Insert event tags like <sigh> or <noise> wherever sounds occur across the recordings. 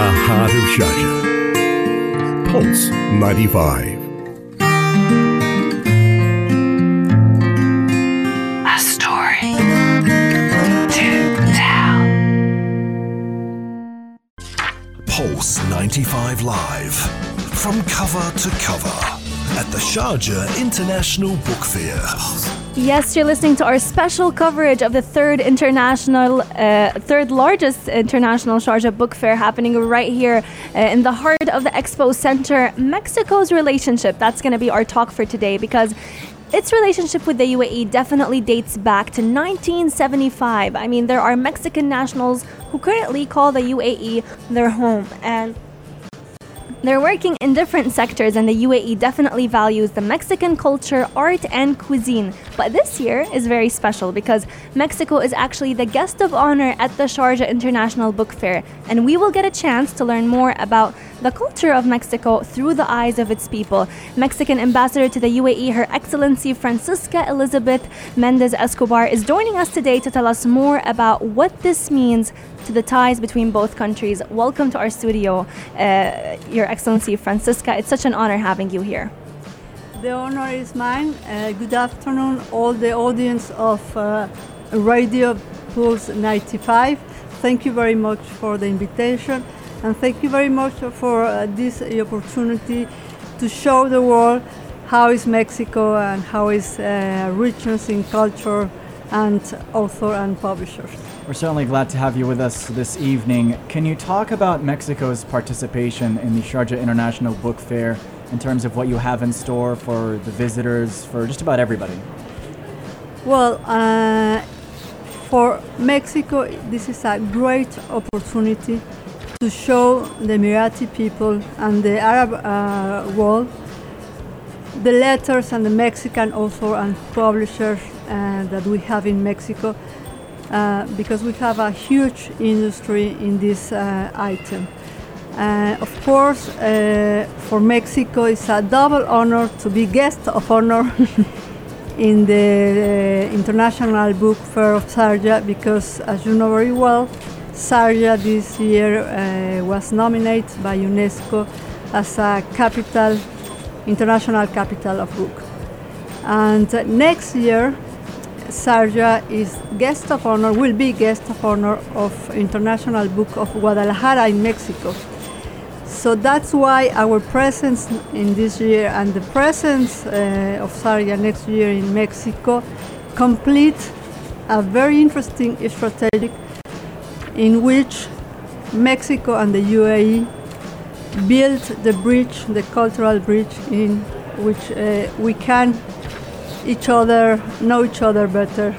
the heart of Sharjah. Pulse 95. A story to tell. Pulse 95 Live. From cover to cover at the Sharjah International Book Fair. Yes, you're listening to our special coverage of the third international, uh, third largest international Sharjah Book Fair happening right here uh, in the heart of the Expo Center. Mexico's relationship, that's going to be our talk for today because its relationship with the UAE definitely dates back to 1975. I mean, there are Mexican nationals who currently call the UAE their home and they're working in different sectors, and the UAE definitely values the Mexican culture, art, and cuisine. But this year is very special because Mexico is actually the guest of honor at the Sharjah International Book Fair, and we will get a chance to learn more about the culture of Mexico through the eyes of its people. Mexican ambassador to the UAE, Her Excellency Francisca Elizabeth Mendez Escobar, is joining us today to tell us more about what this means to the ties between both countries. Welcome to our studio, uh, Your Excellency Francisca. It's such an honor having you here. The honor is mine. Uh, good afternoon, all the audience of uh, Radio Pulse 95. Thank you very much for the invitation, and thank you very much for uh, this opportunity to show the world how is Mexico and how is uh, richness in culture and author and publishers. We're certainly glad to have you with us this evening. Can you talk about Mexico's participation in the Sharjah International Book Fair in terms of what you have in store for the visitors, for just about everybody? Well, uh, for Mexico, this is a great opportunity to show the Emirati people and the Arab uh, world the letters and the Mexican author and publishers uh, that we have in Mexico uh, because we have a huge industry in this uh, item. Uh, of course, uh, for Mexico, it's a double honor to be guest of honor <laughs> in the International Book Fair of Sharjah because, as you know very well, Sharjah this year was nominated by UNESCO as a capital international capital of book. And uh, next year, Sharjah is guest of honor, will be guest of honor of International Book of Guadalajara in Mexico. So that's why our presence in this year and the presence uh, of Sharjah next year in Mexico complete a very interesting strategy in which Mexico and the UAE build the bridge, the cultural bridge, in which uh, we can each other know each other better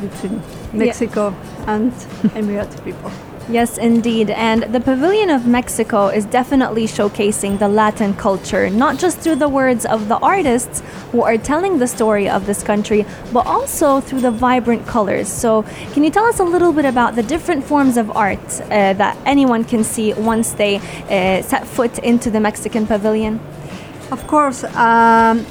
between Mexico yeah. and Emirati people. Yes, indeed. And the Pavilion of Mexico is definitely showcasing the Latin culture, not just through the words of the artists who are telling the story of this country, but also through the vibrant colors. So, can you tell us a little bit about the different forms of art uh, that anyone can see once they uh, set foot into the Mexican Pavilion? Of course. Um,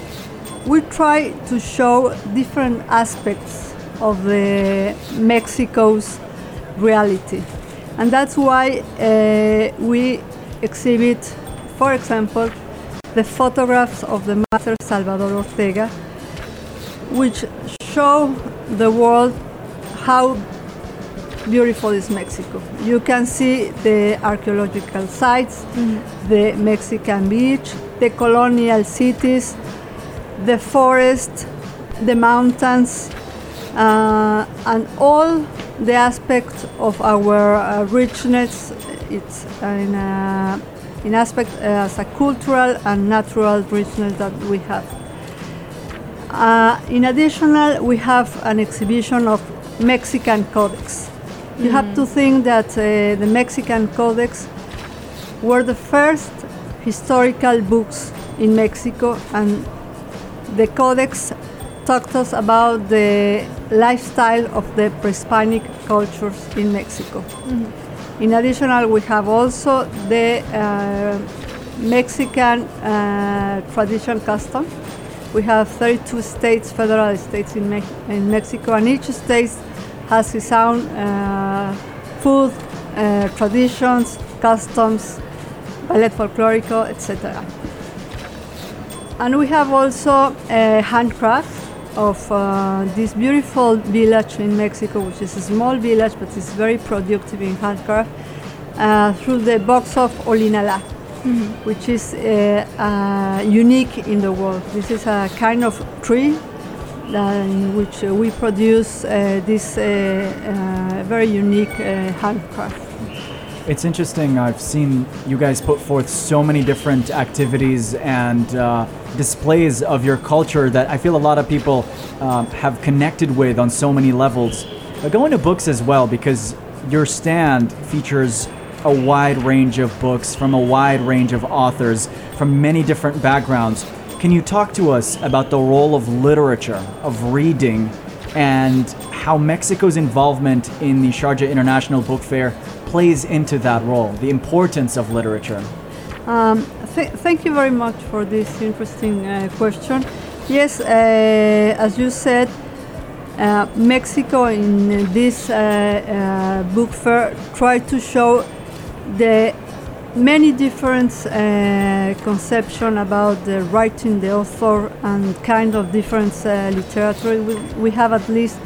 we try to show different aspects of the Mexico's reality and that's why uh, we exhibit, for example, the photographs of the master Salvador Ortega, which show the world how beautiful is Mexico. You can see the archaeological sites, mm-hmm. the Mexican beach, the colonial cities, the forest, the mountains, uh, and all the aspect of our uh, richness it's in, uh, in aspect uh, as a cultural and natural richness that we have. Uh, in addition, we have an exhibition of Mexican codex. You mm. have to think that uh, the Mexican codex were the first historical books in Mexico, and the codex talked us about the lifestyle of the pre-Hispanic cultures in Mexico. Mm-hmm. In addition, we have also the uh, Mexican uh, tradition custom. We have 32 states, federal states in, Me- in Mexico, and each state has its own uh, food, uh, traditions, customs, ballet folklorico, etc. And we have also a handcraft of uh, this beautiful village in Mexico, which is a small village but it's very productive in handcraft, uh, through the box of Olinala, which is uh, uh, unique in the world. This is a kind of tree in which we produce uh, this uh, uh, very unique uh, handcraft. It's interesting. I've seen you guys put forth so many different activities and uh, displays of your culture that I feel a lot of people um, have connected with on so many levels. But go into books as well because your stand features a wide range of books from a wide range of authors from many different backgrounds. Can you talk to us about the role of literature, of reading, and how Mexico's involvement in the Sharjah International Book Fair plays into that role, the importance of literature. Um, th- thank you very much for this interesting uh, question. Yes, uh, as you said, uh, Mexico in this uh, uh, book fair tried to show the many different uh, conception about the writing, the author, and kind of different literature. We, we have at least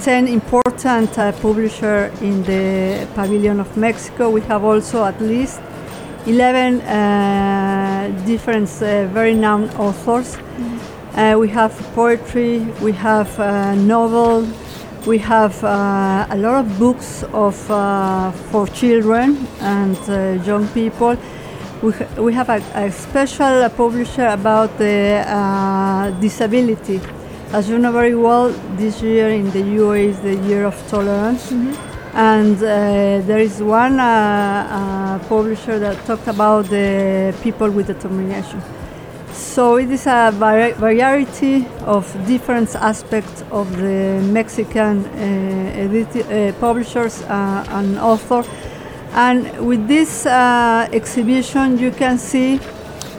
10 important uh, publishers in the Pavilion of Mexico. We have also at least 11 uh, different uh, very known authors. Uh, we have poetry, we have uh, novel, we have uh, a lot of books of uh, for children and uh, young people. We, ha- we have a, a special publisher about the uh, disability. As you know very well, this year in the UAE is the year of tolerance. And uh, there is one uh, uh, publisher that talked about the people with determination. So it is a vari- variety of different aspects of the Mexican uh, edit- uh, publishers uh, and author. And with this uh, exhibition, you can see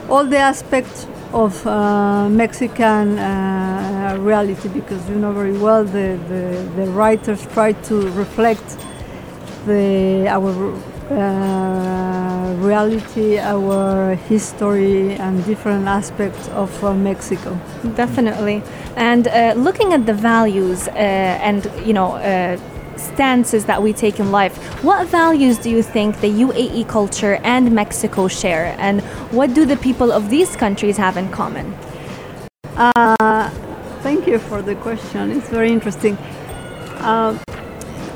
all the aspects of uh, Mexican uh, reality because you know very well the, the, the writers try to reflect the, our uh, reality, our history, and different aspects of uh, Mexico. Definitely. And uh, looking at the values uh, and, you know, stances that we take in life, what values do you think the UAE culture and Mexico share? And what do the people of these countries have in common? Thank you for the question. It's very interesting. Um,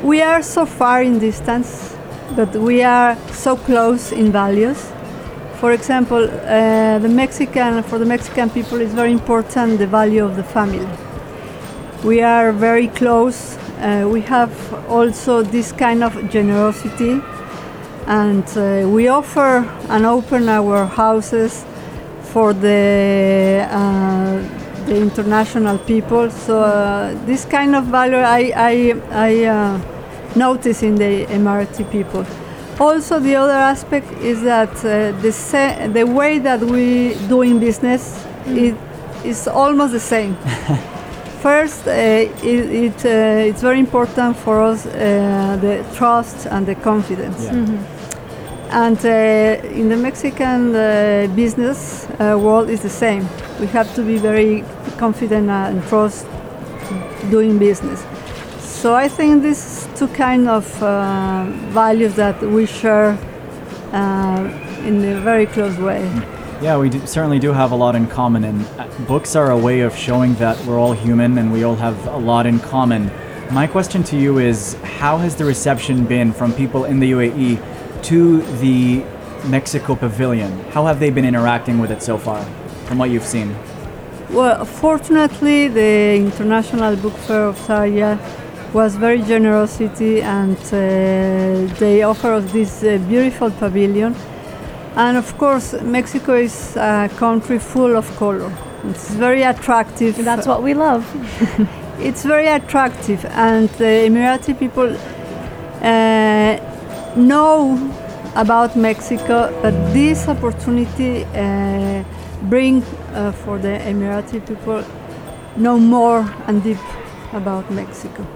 we are so far in distance, but we are so close in values. For example, uh, the Mexican for the Mexican people is very important the value of the family. We are very close. Uh, we have also this kind of generosity, and uh, we offer and open our houses for the uh, the international people. So uh, this kind of value I I, I uh, notice in the Emirati people. Also, the other aspect is that uh, the sa- the way that we doing business it is almost the same. <laughs> First, uh, it, it uh, it's very important for us uh, the trust and the confidence. Yeah. And uh, in the Mexican uh, business uh, world is the same. We have to be very confident and trust doing business. So I think these two kind of uh, values that we share uh, in a very close way. Yeah, we do, certainly do have a lot in common, and uh, books are a way of showing that we're all human and we all have a lot in common. My question to you is how has the reception been from people in the UAE to the Mexico Pavilion? How have they been interacting with it so far, from what you've seen? Well, fortunately, the International Book Fair of Sarja was very generosity, and uh, they offer us this uh, beautiful pavilion. And of course, Mexico is a country full of color. It's very attractive. That's what we love. <laughs> It's very attractive, and the Emirati people uh, know about Mexico, but this opportunity uh, bring uh, for the Emirati people know more and deep about Mexico.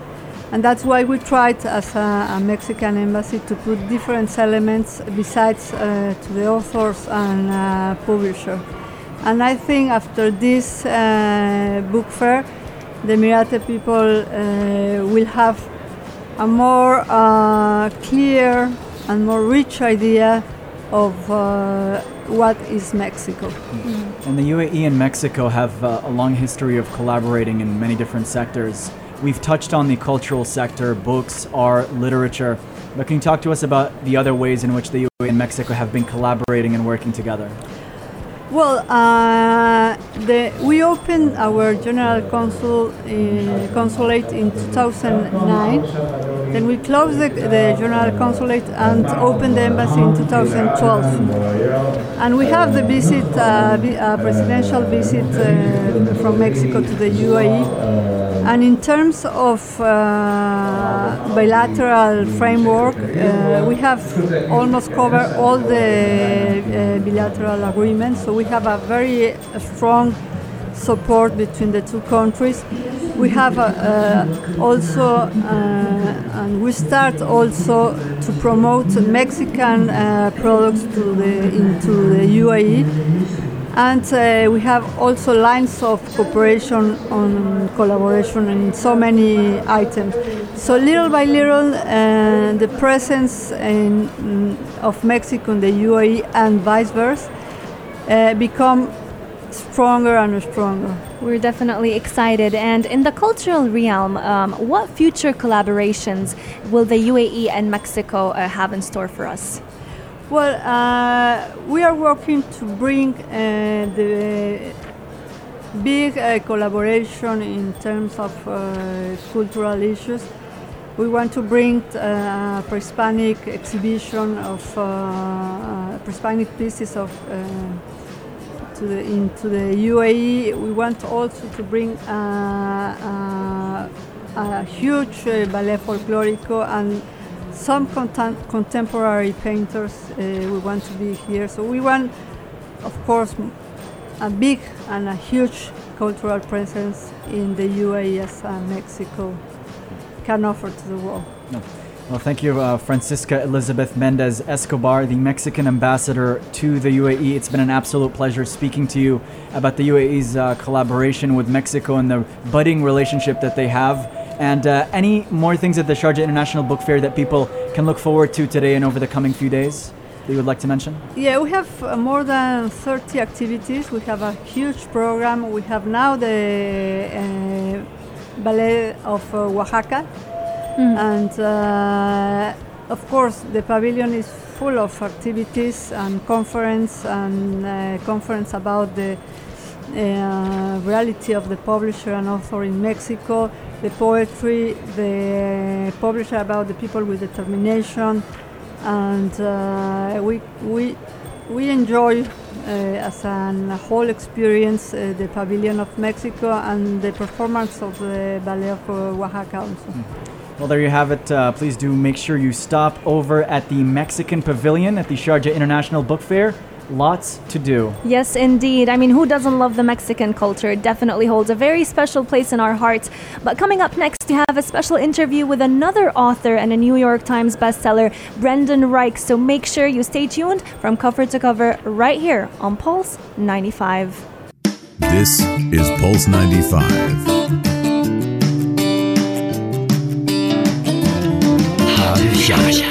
And that's why we tried as a, a Mexican embassy to put different elements besides uh, to the authors and uh, publisher. And I think after this uh, book fair, the Emirati people uh, will have a more uh, clear and more rich idea of uh, what is Mexico. And the UAE and Mexico have a long history of collaborating in many different sectors. We've touched on the cultural sector, books, art, literature. But can you talk to us about the other ways in which the UAE and Mexico have been collaborating and working together? Well, uh, the, we opened our general consul, uh, consulate in 2009. Then we closed the, the general consulate and opened the embassy in 2012. And we have the visit, vi- uh, presidential visit uh, from Mexico to the UAE. And in terms of uh, bilateral framework, uh, we have almost covered all the uh, bilateral agreements. So we have a very uh, strong support between the two countries. We have uh, uh, also, uh, and we start also to promote Mexican uh, products to the, into the UAE. And uh, we have also lines of cooperation on collaboration in so many items. So little by little, uh, the presence in, mm, of Mexico in the UAE and vice versa uh, become stronger and stronger. We're definitely excited. And in the cultural realm, um, what future collaborations will the UAE and Mexico uh, have in store for us? Well, uh, we are working to bring uh, the big uh, collaboration in terms of uh, cultural issues. We want to bring uh, a pre-Hispanic exhibition of uh, uh, pre-Hispanic pieces of to the, into the UAE. We want also to bring a huge ballet folklorico and some content- contemporary painters. Uh, we want to be here. So we want, of course, a big and a huge cultural presence in the UAE as Mexico can offer to the world. Well, thank you, uh, Francisca Elizabeth Mendez Escobar, the Mexican ambassador to the UAE. It's been an absolute pleasure speaking to you about the UAE's uh, collaboration with Mexico and the budding relationship that they have. And uh, any more things at the Sharjah International Book Fair that people can look forward to today and over the coming few days that you would like to mention? Yeah, we have uh, more than 30 activities. We have a huge program. We have now the uh, Ballet of uh, Oaxaca. And uh, of course, the pavilion is full of activities and conference and uh, conference about the uh, reality of the publisher and author in Mexico, the poetry, the publisher about the people with determination, and uh, we we we enjoy uh, as a whole experience uh, the pavilion of Mexico and the performance of the ballet of Oaxaca also. Well, there you have it. Uh, please do make sure you stop over at the Mexican Pavilion at the Sharjah International Book Fair. Lots to do. Yes, indeed. I mean, who doesn't love the Mexican culture? It definitely holds a very special place in our hearts. But coming up next, we have a special interview with another author and a New York Times bestseller, Brendan Reichs. So make sure you stay tuned from cover to cover right here on Pulse 95. This is Pulse 95. Sharjah.